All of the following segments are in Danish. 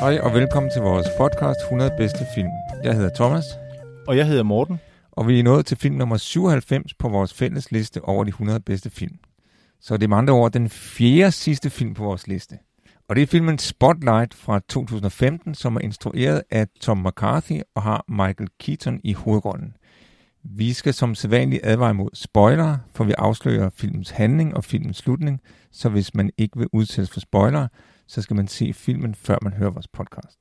Hej og velkommen til vores podcast 100 bedste film. Jeg hedder Thomas. Og jeg hedder Morten. Og vi er nået til film nummer 97 på vores fælles liste over de 100 bedste film. Så det er med andre ord den fjerde sidste film på vores liste. Og det er filmen Spotlight fra 2015, som er instrueret af Tom McCarthy og har Michael Keaton i hovedrollen. Vi skal som sædvanligt advare mod spoiler, for vi afslører filmens handling og filmens slutning, så hvis man ikke vil udsættes for spoiler, så skal man se filmen, før man hører vores podcast.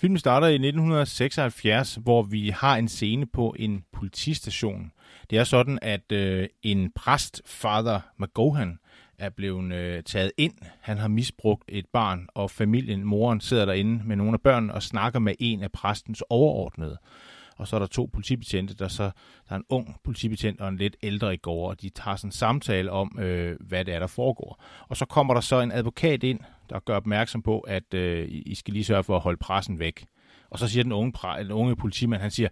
Filmen starter i 1976, hvor vi har en scene på en politistation. Det er sådan, at øh, en præst, Father McGohan, er blevet øh, taget ind. Han har misbrugt et barn, og familien, moren, sidder derinde med nogle af børnene og snakker med en af præstens overordnede. Og så er der to politibetjente, der så der er en ung politibetjent og en lidt ældre i går, og de tager sådan en samtale om, øh, hvad det er, der foregår. Og så kommer der så en advokat ind, der gør opmærksom på, at øh, I skal lige sørge for at holde pressen væk. Og så siger den unge, den unge politimand, han siger,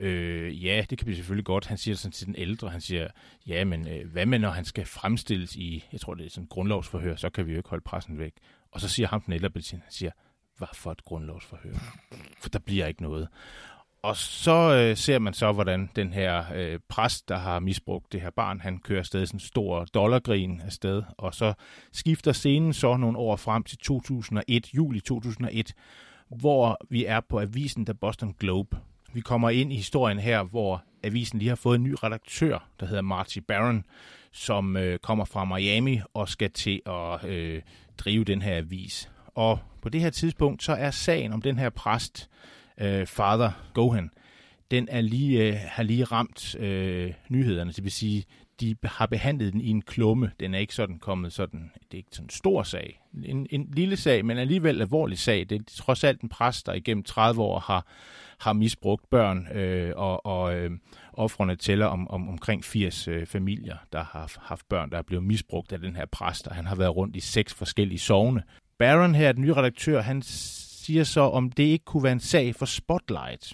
Øh, ja, det kan vi selvfølgelig godt. Han siger sådan til den ældre, han siger, ja, men øh, hvad med, når han skal fremstilles i, jeg tror, det er sådan grundlovsforhør, så kan vi jo ikke holde pressen væk. Og så siger ham den ældre betjent, han siger, hvad for et grundlovsforhør? For der bliver ikke noget. Og så øh, ser man så, hvordan den her øh, præst, der har misbrugt det her barn, han kører afsted sådan en stor dollargrin afsted, og så skifter scenen så nogle år frem til 2001, juli 2001, hvor vi er på avisen der Boston Globe. Vi kommer ind i historien her, hvor avisen lige har fået en ny redaktør, der hedder Marty Barron, som øh, kommer fra Miami og skal til at øh, drive den her avis. Og på det her tidspunkt, så er sagen om den her præst, øh, Øh, Father Gohan, den er lige, øh, har lige ramt øh, nyhederne. Det vil sige, de har behandlet den i en klumme. Den er ikke sådan kommet sådan, det er ikke sådan en stor sag. En, en lille sag, men alligevel alvorlig sag. Det er trods alt en præst, der igennem 30 år har, har misbrugt børn, øh, og, og øh, offrene tæller om, om omkring 80 øh, familier, der har haft børn, der er blevet misbrugt af den her præst, og han har været rundt i seks forskellige sovne. Baron her, den nye redaktør, han siger så, om det ikke kunne være en sag for Spotlight.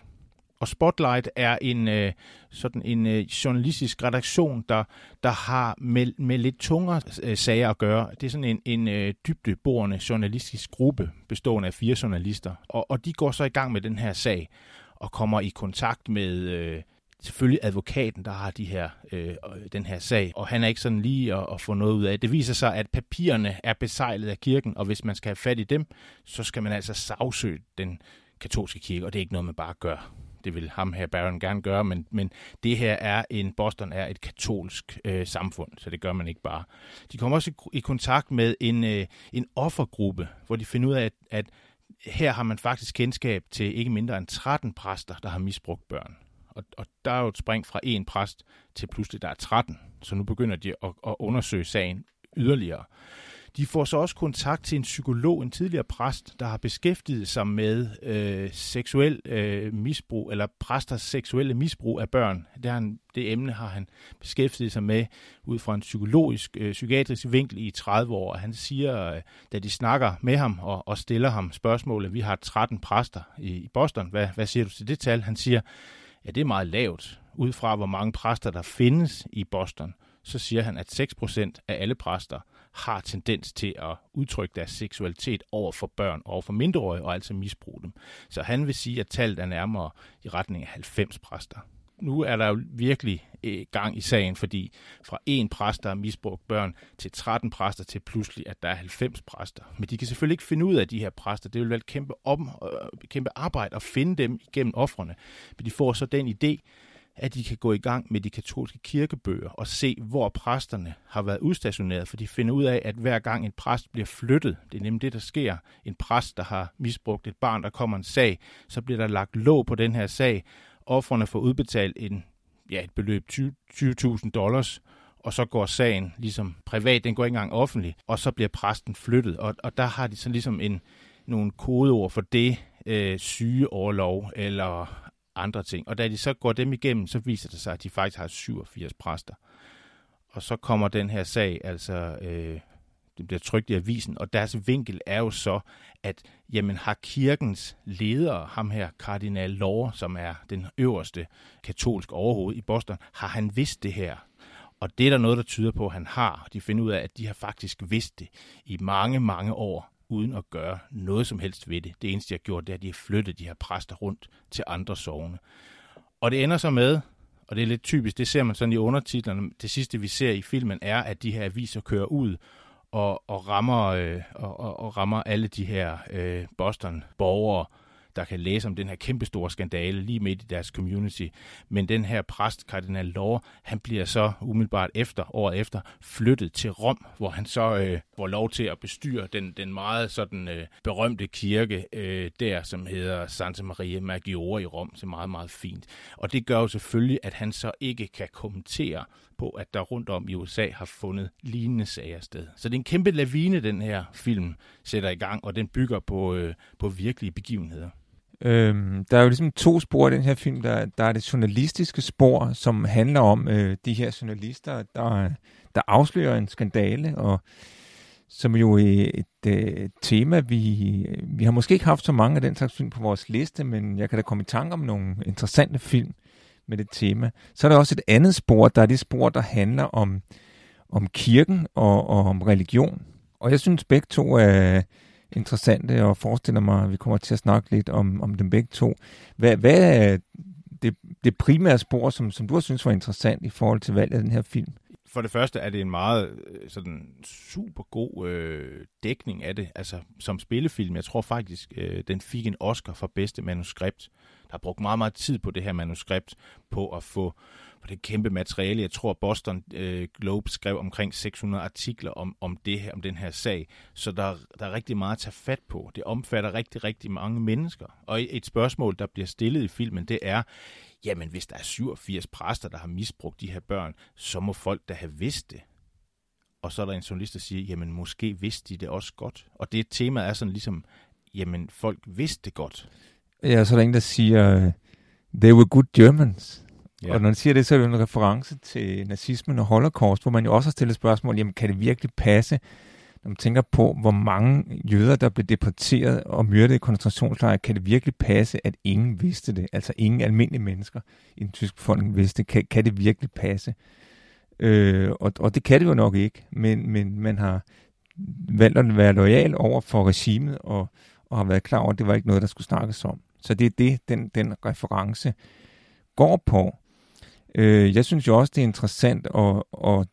Og Spotlight er en øh, sådan en øh, journalistisk redaktion, der, der har med, med lidt tungere øh, sager at gøre. Det er sådan en, en øh, dybdeborende journalistisk gruppe, bestående af fire journalister. Og, og de går så i gang med den her sag og kommer i kontakt med øh, selvfølgelig advokaten, der har de her, øh, øh, den her sag, og han er ikke sådan lige at, at få noget ud af. Det viser sig, at papirerne er besejlet af kirken, og hvis man skal have fat i dem, så skal man altså sagsøge den katolske kirke, og det er ikke noget, man bare gør. Det vil ham her Baron gerne gøre, men, men det her er en, Boston er et katolsk øh, samfund, så det gør man ikke bare. De kommer også i, i kontakt med en, øh, en offergruppe, hvor de finder ud af, at, at her har man faktisk kendskab til ikke mindre end 13 præster, der har misbrugt børn. Og, og der er jo et spring fra en præst til pludselig der er 13. Så nu begynder de at, at undersøge sagen yderligere. De får så også kontakt til en psykolog, en tidligere præst, der har beskæftiget sig med øh, seksuel øh, misbrug, eller præsters seksuelle misbrug af børn. Det, han, det emne har han beskæftiget sig med ud fra en psykologisk, øh, psykiatrisk vinkel i 30 år. Og han siger, øh, da de snakker med ham og, og stiller ham spørgsmålet, vi har 13 præster i, i Boston, hvad, hvad siger du til det tal? Han siger, ja, det er meget lavt, ud fra hvor mange præster der findes i Boston. Så siger han, at 6% af alle præster har tendens til at udtrykke deres seksualitet over for børn og over for mindreårige, og altså misbruge dem. Så han vil sige, at tallet er nærmere i retning af 90 præster. Nu er der jo virkelig øh, gang i sagen, fordi fra en præst, der har misbrugt børn, til 13 præster, til pludselig, at der er 90 præster. Men de kan selvfølgelig ikke finde ud af de her præster. Det vil være et kæmpe, om, øh, kæmpe arbejde at finde dem igennem offrene. Men de får så den idé, at de kan gå i gang med de katolske kirkebøger og se, hvor præsterne har været udstationeret, for de finder ud af, at hver gang en præst bliver flyttet, det er nemlig det, der sker, en præst, der har misbrugt et barn, der kommer en sag, så bliver der lagt låg på den her sag, offrene får udbetalt en, ja, et beløb 20.000 dollars, og så går sagen ligesom privat, den går ikke engang offentlig, og så bliver præsten flyttet, og, og der har de sådan ligesom en, nogle kodeord for det, øh, sygeoverlov eller andre ting. Og da de så går dem igennem, så viser det sig, at de faktisk har 87 præster. Og så kommer den her sag, altså øh, det bliver trygt i avisen, og deres vinkel er jo så, at jamen har kirkens leder, ham her kardinal Law, som er den øverste katolske overhoved i Boston, har han vidst det her? Og det er der noget, der tyder på, at han har. De finder ud af, at de har faktisk vidst det i mange, mange år, uden at gøre noget som helst ved det. Det eneste, de har gjort, det er, at de har flyttet de her præster rundt til andre sovne. Og det ender så med, og det er lidt typisk, det ser man sådan i undertitlerne, det sidste vi ser i filmen er, at de her aviser kører ud og, og, rammer, øh, og, og, og rammer alle de her øh, Boston-borgere, der kan læse om den her kæmpestore skandale lige midt i deres community. Men den her præst, kardinal Law, han bliver så umiddelbart efter, året efter, flyttet til Rom, hvor han så øh, får lov til at bestyre den, den meget sådan øh, berømte kirke øh, der, som hedder Santa Maria Maggiore i Rom, som er meget, meget fint. Og det gør jo selvfølgelig, at han så ikke kan kommentere på, at der rundt om i USA har fundet lignende sager sted. Så det er en kæmpe lavine, den her film sætter i gang, og den bygger på, øh, på virkelige begivenheder. Øhm, der er jo ligesom to spor i den her film. Der, der er det journalistiske spor, som handler om øh, de her journalister, der, der afslører en skandale, og som jo er et øh, tema, vi, vi har måske ikke haft så mange af den slags film på vores liste, men jeg kan da komme i tanke om nogle interessante film med det tema. Så er der også et andet spor, der er det spor, der handler om, om kirken og, og om religion. Og jeg synes begge to er interessante, og forestiller mig, at vi kommer til at snakke lidt om, om dem begge to. Hvad, hvad er det, det primære spor, som, som du har synes var interessant i forhold til valget af den her film? For det første er det en meget øh, sådan super god øh, dækning af det, altså som spillefilm. Jeg tror faktisk, øh, den fik en Oscar for bedste manuskript. Der har brugt meget, meget tid på det her manuskript, på at få på det kæmpe materiale. Jeg tror, Boston øh, Globe skrev omkring 600 artikler om, om det her, om den her sag. Så der, der er rigtig meget at tage fat på. Det omfatter rigtig, rigtig mange mennesker. Og et spørgsmål, der bliver stillet i filmen, det er, jamen hvis der er 87 præster, der har misbrugt de her børn, så må folk da have vidst det. Og så er der en journalist, der siger, jamen måske vidste de det også godt. Og det tema er sådan ligesom, jamen folk vidste det godt. Ja, så er der en, der siger, they were good Germans. Ja. Og når man siger det, så er det en reference til nazismen og holocaust, hvor man jo også har stillet spørgsmål, jamen kan det virkelig passe, når man tænker på, hvor mange jøder, der blev deporteret og myrdet i koncentrationslejre, kan det virkelig passe, at ingen vidste det? Altså ingen almindelige mennesker i den tyske befolkning vidste det. Kan, kan det virkelig passe? Øh, og, og det kan det jo nok ikke, men, men man har valgt at være lojal over for regimet og, og har været klar over, at det var ikke noget, der skulle snakkes om. Så det er det, den, den reference går på. Øh, jeg synes jo også, det er interessant at, at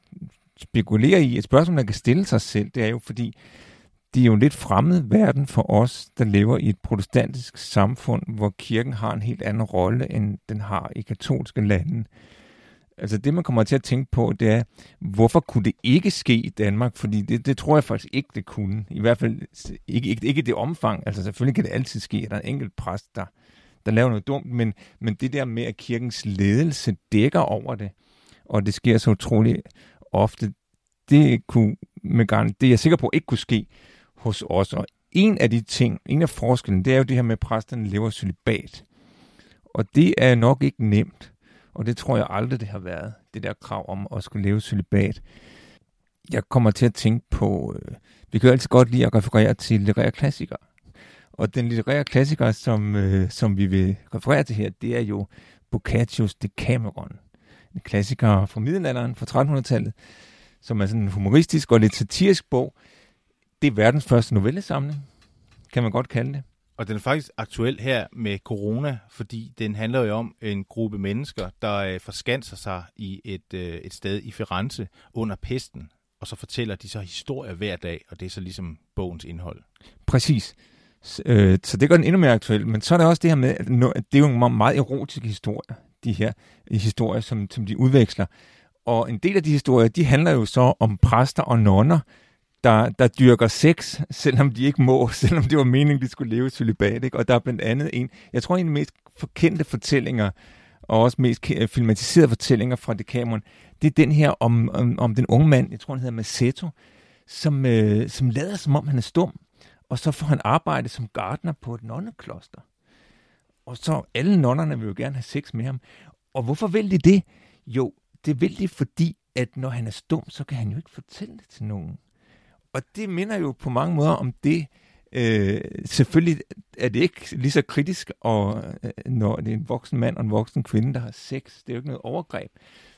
spekulere i. Et spørgsmål, man kan stille sig selv, det er jo fordi, det er jo en lidt fremmed verden for os, der lever i et protestantisk samfund, hvor kirken har en helt anden rolle, end den har i katolske lande. Altså det, man kommer til at tænke på, det er, hvorfor kunne det ikke ske i Danmark? Fordi det, det tror jeg faktisk ikke, det kunne. I hvert fald ikke, ikke, ikke i det omfang. Altså selvfølgelig kan det altid ske, at der er en enkelt præst, der, der laver noget dumt, men, men det der med, at kirkens ledelse dækker over det, og det sker så utroligt ofte, det, kunne med garant, det er jeg sikker på ikke kunne ske hos os. Og en af de ting, en af forskellen, det er jo det her med, at præsterne lever celibat. Og det er nok ikke nemt. Og det tror jeg aldrig, det har været, det der krav om at skulle leve celibat. Jeg kommer til at tænke på, øh, vi kan jo altid godt lide at referere til litterære klassikere. Og den litterære klassiker, som, øh, som vi vil referere til her, det er jo Boccaccio's Decameron. En klassiker fra middelalderen, fra 1300-tallet, som er sådan en humoristisk og lidt satirisk bog. Det er verdens første novellesamling, kan man godt kalde det. Og den er faktisk aktuel her med corona, fordi den handler jo om en gruppe mennesker, der øh, forskanser sig i et, øh, et sted i Firenze under pesten, og så fortæller de så historier hver dag, og det er så ligesom bogens indhold. Præcis. Øh, så det gør den endnu mere aktuel. Men så er der også det her med, at det er jo en meget erotisk historie, de her øh, historier, som, som de udveksler. Og en del af de historier, de handler jo så om præster og nonner, der, der dyrker sex, selvom de ikke må, selvom det var meningen, de skulle leve i celibat. Ikke? Og der er blandt andet en, jeg tror en af de mest forkendte fortællinger og også mest øh, filmatiserede fortællinger fra Decameron, det er den her om, om, om den unge mand, jeg tror han hedder Masetto, som, øh, som lader som om han er stum, og så får han arbejde som gartner på et nonnekloster. Og så alle nonnerne vil jo gerne have sex med ham. Og hvorfor vil de det? Jo, det vil de, fordi at når han er stum, så kan han jo ikke fortælle det til nogen. Og det minder jo på mange måder om det, øh, selvfølgelig er det ikke lige så kritisk, og, øh, når det er en voksen mand og en voksen kvinde, der har sex. Det er jo ikke noget overgreb.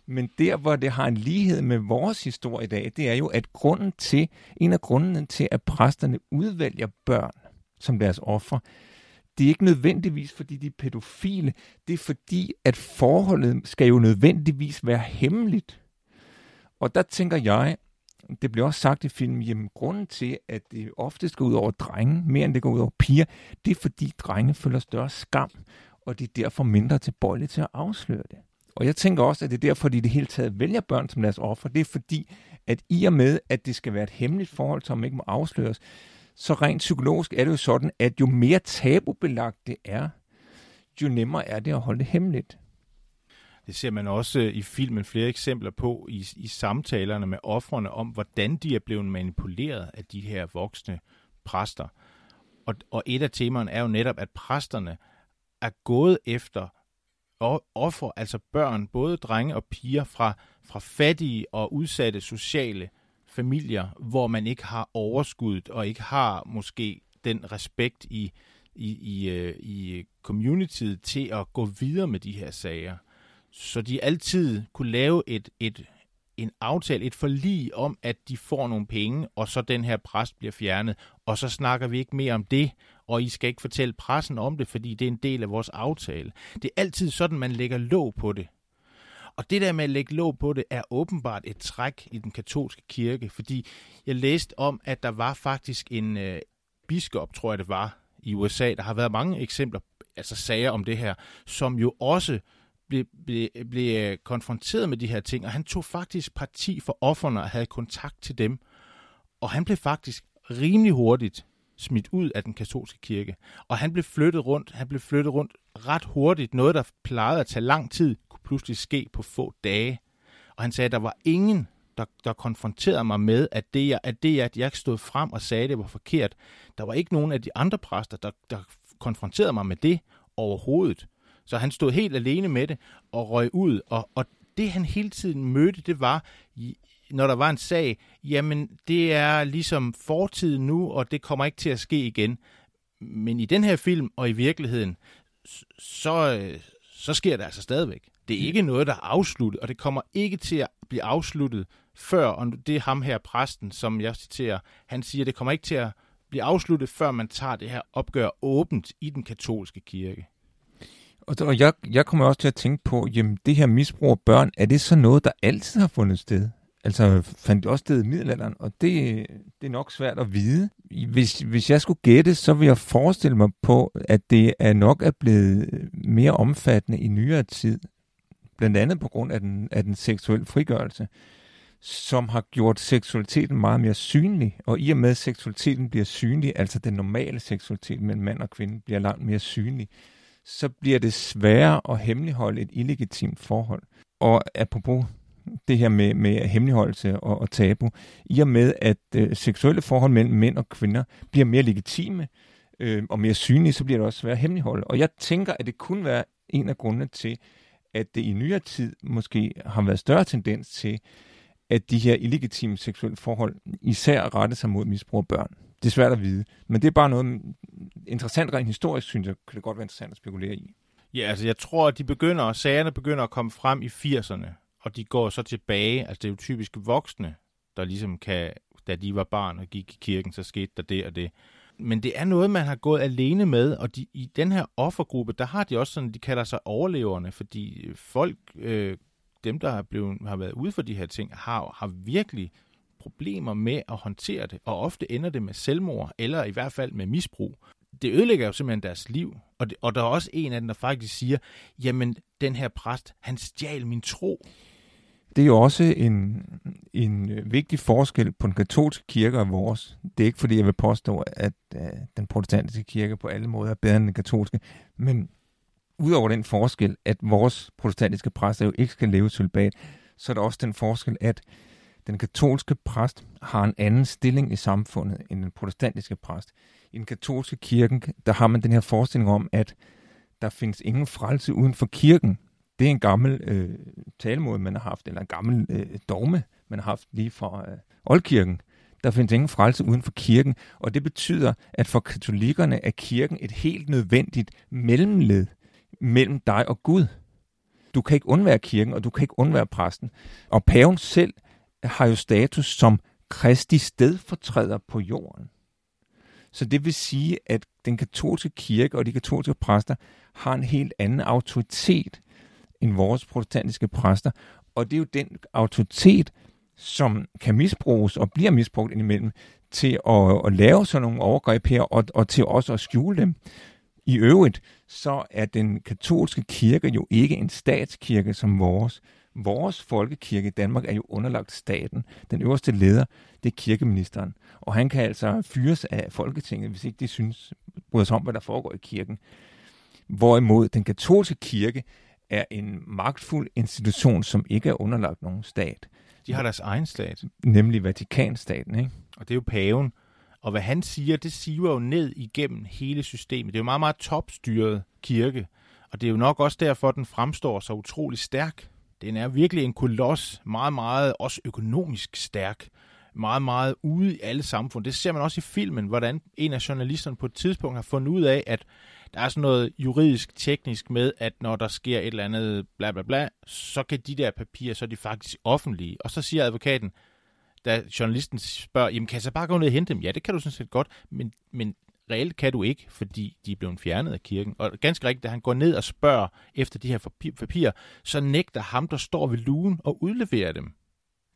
Men der, hvor det har en lighed med vores historie i dag, det er jo, at grunden til, en af grundene til, at præsterne udvælger børn som deres offer, det er ikke nødvendigvis, fordi de er pædofile. Det er fordi, at forholdet skal jo nødvendigvis være hemmeligt. Og der tænker jeg, det bliver også sagt i filmen, jamen grunden til, at det oftest går ud over drenge, mere end det går ud over piger, det er fordi drenge føler større skam, og de er derfor mindre tilbøjelige til at afsløre det. Og jeg tænker også, at det er derfor, de i det hele taget vælger børn som deres offer. Det er fordi, at i og med, at det skal være et hemmeligt forhold, som ikke må afsløres, så rent psykologisk er det jo sådan, at jo mere tabubelagt det er, jo nemmere er det at holde det hemmeligt. Det ser man også øh, i filmen flere eksempler på i, i samtalerne med offrene om, hvordan de er blevet manipuleret af de her voksne præster. Og, og et af temaerne er jo netop, at præsterne er gået efter offer, altså børn, både drenge og piger fra, fra fattige og udsatte sociale familier, hvor man ikke har overskuddet og ikke har måske den respekt i, i, i, øh, i communityet til at gå videre med de her sager. Så de altid kunne lave et, et, en aftale, et forlig om, at de får nogle penge, og så den her præst bliver fjernet, og så snakker vi ikke mere om det, og I skal ikke fortælle pressen om det, fordi det er en del af vores aftale. Det er altid sådan, man lægger låg på det. Og det der med at lægge låg på det, er åbenbart et træk i den katolske kirke, fordi jeg læste om, at der var faktisk en øh, biskop, tror jeg det var, i USA. Der har været mange eksempler, altså sager om det her, som jo også blev, blev, blev øh, konfronteret med de her ting, og han tog faktisk parti for offerne og havde kontakt til dem. Og han blev faktisk rimelig hurtigt smidt ud af den katolske kirke. Og han blev flyttet rundt, han blev flyttet rundt ret hurtigt. Noget, der plejede at tage lang tid, kunne pludselig ske på få dage. Og han sagde, at der var ingen, der, der konfronterede mig med, at det, jeg, at det, at jeg stod frem og sagde, det var forkert. Der var ikke nogen af de andre præster, der, der konfronterede mig med det overhovedet. Så han stod helt alene med det og røg ud. Og, og det han hele tiden mødte, det var, når der var en sag, jamen det er ligesom fortid nu, og det kommer ikke til at ske igen. Men i den her film og i virkeligheden, så, så sker det altså stadigvæk. Det er ikke noget, der er afsluttet, og det kommer ikke til at blive afsluttet før, og det er ham her, præsten, som jeg citerer, han siger, det kommer ikke til at blive afsluttet, før man tager det her opgør åbent i den katolske kirke. Og, og jeg, jeg kommer også til at tænke på, jamen det her misbrug af børn, er det så noget, der altid har fundet sted? Altså fandt det også sted i middelalderen, og det, det er nok svært at vide. Hvis, hvis jeg skulle gætte, så vil jeg forestille mig på, at det er nok er blevet mere omfattende i nyere tid. Blandt andet på grund af den, af den seksuelle frigørelse, som har gjort seksualiteten meget mere synlig. Og i og med, at seksualiteten bliver synlig, altså den normale seksualitet mellem mand og kvinde, bliver langt mere synlig, så bliver det sværere at hemmeligholde et illegitimt forhold. Og apropos det her med, med hemmeligholdelse og, og tabu, i og med, at øh, seksuelle forhold mellem mænd og kvinder bliver mere legitime øh, og mere synlige, så bliver det også svært at hemmeligholde. Og jeg tænker, at det kunne være en af grundene til, at det i nyere tid måske har været større tendens til, at de her illegitime seksuelle forhold især retter sig mod misbrug af børn. Det er svært at vide, men det er bare noget interessant rent historisk, synes jeg, kan det godt være interessant at spekulere i. Ja, altså jeg tror, at de begynder, sagerne begynder at komme frem i 80'erne, og de går så tilbage, altså det er jo typisk voksne, der ligesom kan, da de var barn og gik i kirken, så skete der det og det. Men det er noget, man har gået alene med, og de, i den her offergruppe, der har de også sådan, de kalder sig overleverne, fordi folk, øh, dem der har, blevet, har været ude for de her ting, har, har virkelig problemer med at håndtere det, og ofte ender det med selvmord, eller i hvert fald med misbrug. Det ødelægger jo simpelthen deres liv, og, det, og der er også en af dem, der faktisk siger, jamen, den her præst, han stjal min tro. Det er jo også en, en øh, vigtig forskel på den katolske kirke og vores. Det er ikke fordi, jeg vil påstå, at uh, den protestantiske kirke på alle måder er bedre end den katolske, men udover den forskel, at vores protestantiske præster jo ikke skal leve celibat, så er der også den forskel, at den katolske præst har en anden stilling i samfundet end den protestantiske præst. I den katolske kirke, der har man den her forestilling om, at der findes ingen frelse uden for kirken. Det er en gammel øh, talemåde, man har haft, eller en gammel øh, dogme, man har haft lige fra øh, oldkirken. Der findes ingen frelse uden for kirken, og det betyder, at for katolikkerne er kirken et helt nødvendigt mellemled mellem dig og Gud. Du kan ikke undvære kirken, og du kan ikke undvære præsten. Og paven selv har jo status som Kristi stedfortræder på jorden. Så det vil sige, at den katolske kirke og de katolske præster har en helt anden autoritet end vores protestantiske præster. Og det er jo den autoritet, som kan misbruges og bliver misbrugt indimellem til at, at lave sådan nogle overgreb her, og, og til også at skjule dem. I øvrigt, så er den katolske kirke jo ikke en statskirke som vores. Vores folkekirke i Danmark er jo underlagt staten. Den øverste leder, det er kirkeministeren. Og han kan altså fyres af Folketinget, hvis ikke de synes, bryder sig om, hvad der foregår i kirken. Hvorimod den katolske kirke er en magtfuld institution, som ikke er underlagt nogen stat. De har deres egen stat. Nemlig Vatikanstaten, ikke? Og det er jo paven. Og hvad han siger, det siver jo ned igennem hele systemet. Det er jo meget, meget topstyret kirke. Og det er jo nok også derfor, at den fremstår så utrolig stærk. Den er virkelig en koloss, meget, meget også økonomisk stærk. Meget, meget ude i alle samfund. Det ser man også i filmen, hvordan en af journalisterne på et tidspunkt har fundet ud af, at der er sådan noget juridisk, teknisk med, at når der sker et eller andet bla bla bla, så kan de der papirer, så er de faktisk offentlige. Og så siger advokaten, da journalisten spørger, jamen kan jeg så bare gå ned og hente dem? Ja, det kan du sådan set godt, men, men reelt kan du ikke, fordi de er blevet fjernet af kirken. Og ganske rigtigt, da han går ned og spørger efter de her papirer, så nægter ham, der står ved lugen, og udleverer dem.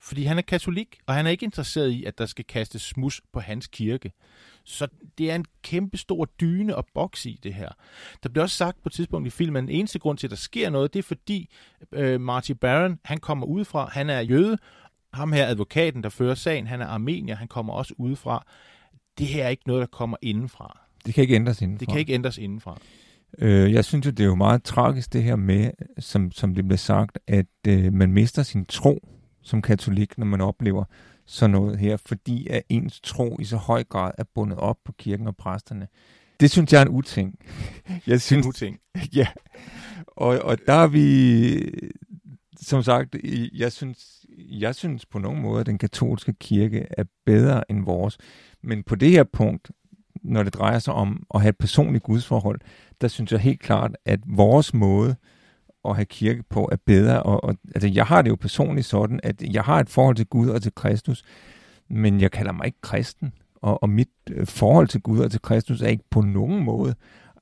Fordi han er katolik, og han er ikke interesseret i, at der skal kastes smus på hans kirke. Så det er en kæmpe stor dyne og boks i det her. Der bliver også sagt på et tidspunkt i filmen, at den eneste grund til, at der sker noget, det er fordi øh, Marty Baron, han kommer udefra, han er jøde, ham her advokaten, der fører sagen, han er armenier, han kommer også udefra. Det her er ikke noget, der kommer indenfra. Det kan ikke ændres indenfra. Det kan ikke ændres indenfra. Øh, jeg synes jo, det er jo meget tragisk det her med, som, som det blev sagt, at øh, man mister sin tro som katolik, når man oplever sådan noget her, fordi at ens tro i så høj grad er bundet op på kirken og præsterne. Det synes jeg er en uting. Jeg synes, en uting. Ja, og, og der er vi, som sagt, jeg synes, jeg synes på nogen måde, at den katolske kirke er bedre end vores. Men på det her punkt, når det drejer sig om at have et personligt gudsforhold, der synes jeg helt klart, at vores måde at have kirke på er bedre. Og, og, altså, jeg har det jo personligt sådan, at jeg har et forhold til Gud og til Kristus, men jeg kalder mig ikke kristen. Og, og mit øh, forhold til Gud og til Kristus er ikke på nogen måde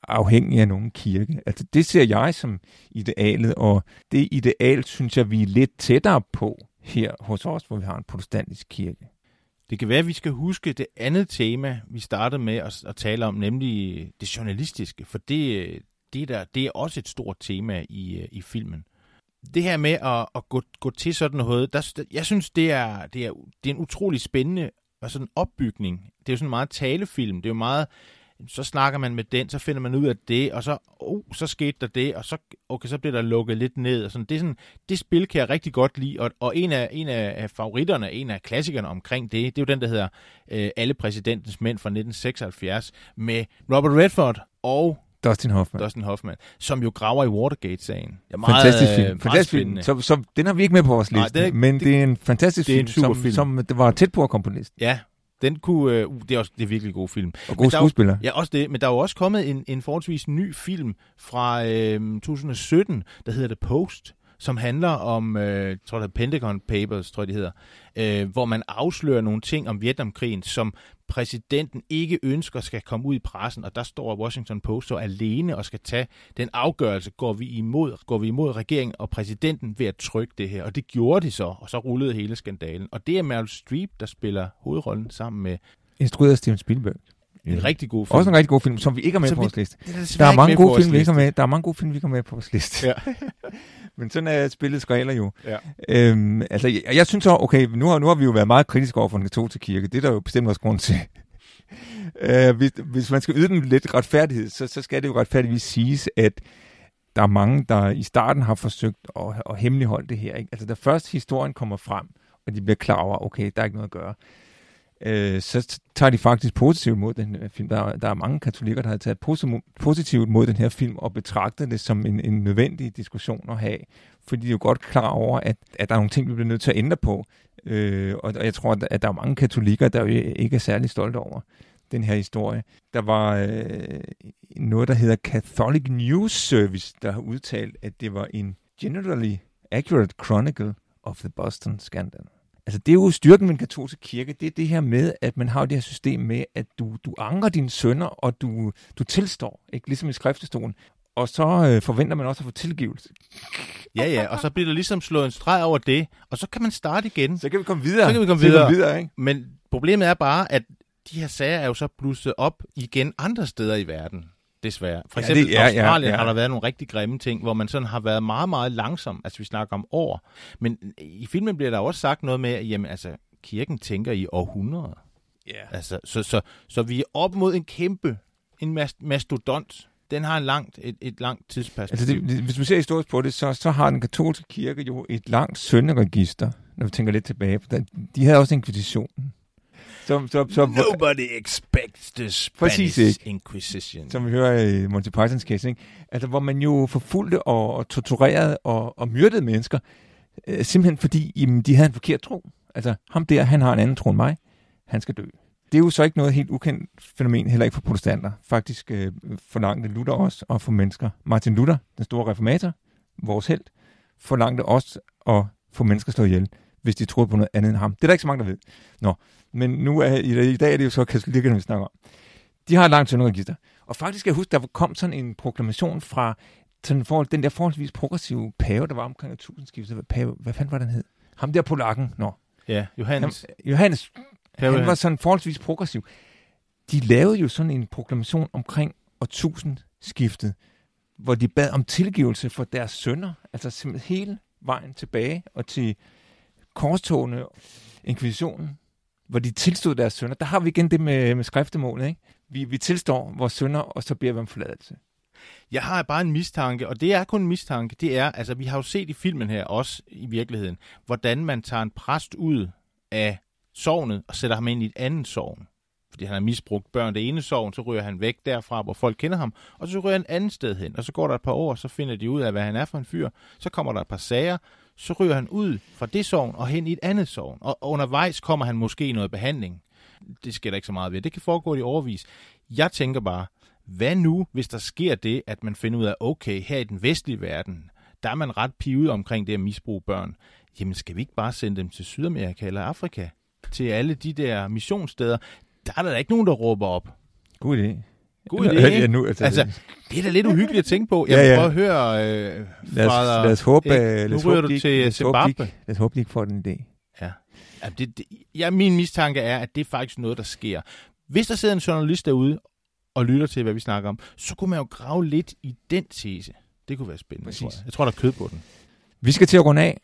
afhængig af nogen kirke. Altså det ser jeg som idealet, og det ideal synes jeg, vi er lidt tættere på her hos os, hvor vi har en protestantisk kirke. Det kan være, at vi skal huske det andet tema, vi startede med at, at tale om, nemlig det journalistiske, for det, det, der, det er også et stort tema i, i filmen. Det her med at, at gå, gå til sådan noget, der, jeg synes, det er, det, er, det er en utrolig spændende og sådan opbygning. Det er jo sådan en meget talefilm. Det er jo meget så snakker man med den, så finder man ud af det, og så, oh, så skete der det, og så, okay, så bliver der lukket lidt ned. Og sådan. Det, er sådan, det spil kan jeg rigtig godt lide, og, og en, af, en af favoritterne, en af klassikerne omkring det, det er jo den, der hedder øh, Alle præsidentens mænd fra 1976, med Robert Redford og Dustin Hoffman. Dustin Hoffman, som jo graver i Watergate-sagen. Ja, meget, fantastisk film. Øh, fantastisk film. Så, så, den har vi ikke med på vores liste, Nej, det, men det, det er en fantastisk det er en film, som, film, som det var tæt på at komme på listen. Ja, den kunne, øh, det er også det er virkelig god film. Og gode skuespillere. Ja, også det. Men der er jo også kommet en, en forholdsvis ny film fra øh, 2017, der hedder The Post, som handler om, øh, jeg tror det er Pentagon Papers, tror jeg det hedder, øh, hvor man afslører nogle ting om Vietnamkrigen, som præsidenten ikke ønsker skal komme ud i pressen, og der står Washington Post så alene og skal tage den afgørelse, går vi imod, går vi imod regeringen og præsidenten ved at trykke det her, og det gjorde de så, og så rullede hele skandalen. Og det er Meryl Streep, der spiller hovedrollen sammen med... Instrueret Steven Spielberg. En rigtig god film. Også en rigtig god film, som vi ikke har med så på vores liste. Der er mange gode film, vi ikke har med. Der er mange gode film, vi ikke har med på vores liste. Ja. Men sådan er spillet skræler jo. Ja. Øhm, altså, jeg, jeg synes så, okay, nu har, nu har vi jo været meget kritiske over for den katolske kirke. Det er der jo bestemt også grund til. øh, hvis, hvis man skal yde den lidt retfærdighed, så, så skal det jo retfærdigvis siges, at der er mange, der i starten har forsøgt at, at hemmeligholde det her. Ikke? Altså, da først historien kommer frem, og de bliver klar over, okay, der er ikke noget at gøre, øh, så tager de faktisk positivt mod den her film. Der, der er mange katolikker, der har taget positivt mod den her film og betragtet det som en, en nødvendig diskussion at have, fordi de er jo godt klar over, at, at der er nogle ting, vi bliver nødt til at ændre på. Øh, og og jeg tror, at der er mange katolikker, der jo ikke er særlig stolte over den her historie. Der var øh, noget, der hedder Catholic News Service, der har udtalt, at det var en generally accurate chronicle of the Boston Scandal. Altså det er jo styrken ved den katolske kirke, det er det her med, at man har det her system med, at du, du anker dine sønner, og du, du tilstår, ikke ligesom i skriftestolen. Og så øh, forventer man også at få tilgivelse. Ja, ja, og så bliver der ligesom slået en streg over det, og så kan man starte igen. Så kan vi komme videre. Så kan vi komme videre. videre ikke? Men problemet er bare, at de her sager er jo så blusset op igen andre steder i verden desværre. For eksempel ja, det, ja, Australien ja, ja. har der været nogle rigtig grimme ting, hvor man sådan har været meget, meget langsom. Altså vi snakker om år. Men i filmen bliver der også sagt noget med, at jamen, altså, kirken tænker i århundreder. Ja. Altså, så, så, så vi er op mod en kæmpe, en mastodont. Den har en langt, et, et langt tidsperspektiv. Altså det, hvis vi ser historisk på det, så, så har den katolske kirke jo et langt sønderegister, når vi tænker lidt tilbage. De havde også inkvisitionen. Som, som, som, Nobody expects the Spanish Præcis, Inquisition. Som vi hører i Monty Python's case, ikke? Altså, hvor man jo forfulgte og, og torturerede og, og myrdede mennesker, øh, simpelthen fordi jamen, de havde en forkert tro. Altså, ham der, han har en anden tro end mig, han skal dø. Det er jo så ikke noget helt ukendt fænomen, heller ikke for protestanter. Faktisk øh, forlangte Luther også at få mennesker. Martin Luther, den store reformator, vores held, forlangte også at få mennesker slået ihjel, hvis de troede på noget andet end ham. Det er der ikke så mange, der ved. Nå, men nu er, i, i dag er det jo så katolikkerne, vi snakker om. De har et langt sønderregister. Og faktisk skal jeg huske, der kom sådan en proklamation fra sådan for, den der forholdsvis progressive pave, der var omkring et tusindskifte. Hvad, pave, hvad fanden var den hed? Ham der polakken, nå. Ja, Johannes. Han, Johannes, pave han var sådan forholdsvis progressiv. De lavede jo sådan en proklamation omkring årtusindskiftet, hvor de bad om tilgivelse for deres sønner, altså simpelthen hele vejen tilbage og til korstogene, inkvisitionen, hvor de tilstod deres sønder. Der har vi igen det med, med skriftemålet. Ikke? Vi, vi tilstår vores sønder, og så beder vi om forladelse. Jeg har bare en mistanke, og det er kun en mistanke. Det er, altså vi har jo set i filmen her, også i virkeligheden, hvordan man tager en præst ud af sovnet og sætter ham ind i et andet sovn. Fordi han har misbrugt børn det ene sovn, så ryger han væk derfra, hvor folk kender ham, og så ryger han et andet sted hen. Og så går der et par år, så finder de ud af, hvad han er for en fyr. Så kommer der et par sager, så ryger han ud fra det sovn og hen i et andet sovn. Og undervejs kommer han måske i noget behandling. Det sker der ikke så meget ved. Det kan foregå i overvis. Jeg tænker bare, hvad nu, hvis der sker det, at man finder ud af, okay, her i den vestlige verden, der er man ret pivet omkring det at misbruge børn. Jamen, skal vi ikke bare sende dem til Sydamerika eller Afrika? Til alle de der missionssteder. Der er der ikke nogen, der råber op. God idé. God idé, ikke? Ja, nu, altså, altså, det er da lidt uhyggeligt at tænke på. Jeg ja, ja. prøve at høre øh, os, lad os håbe, ikke? os nu ryger du til Zimbabwe. Lad os håbe, de ikke får den idé. Ja. ja, det, det, ja, min mistanke er, at det er faktisk noget, der sker. Hvis der sidder en journalist derude og lytter til, hvad vi snakker om, så kunne man jo grave lidt i den tese. Det kunne være spændende, Præcis. tror jeg. Jeg tror, der er kød på den. Vi skal til at runde af.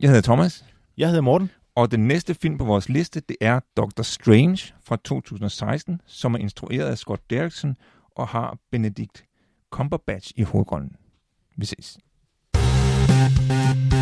Jeg hedder Thomas. Jeg hedder Morten. Og den næste film på vores liste, det er Doctor Strange fra 2016, som er instrueret af Scott Derrickson og har Benedict Cumberbatch i hovedrollen. Vi ses. thank you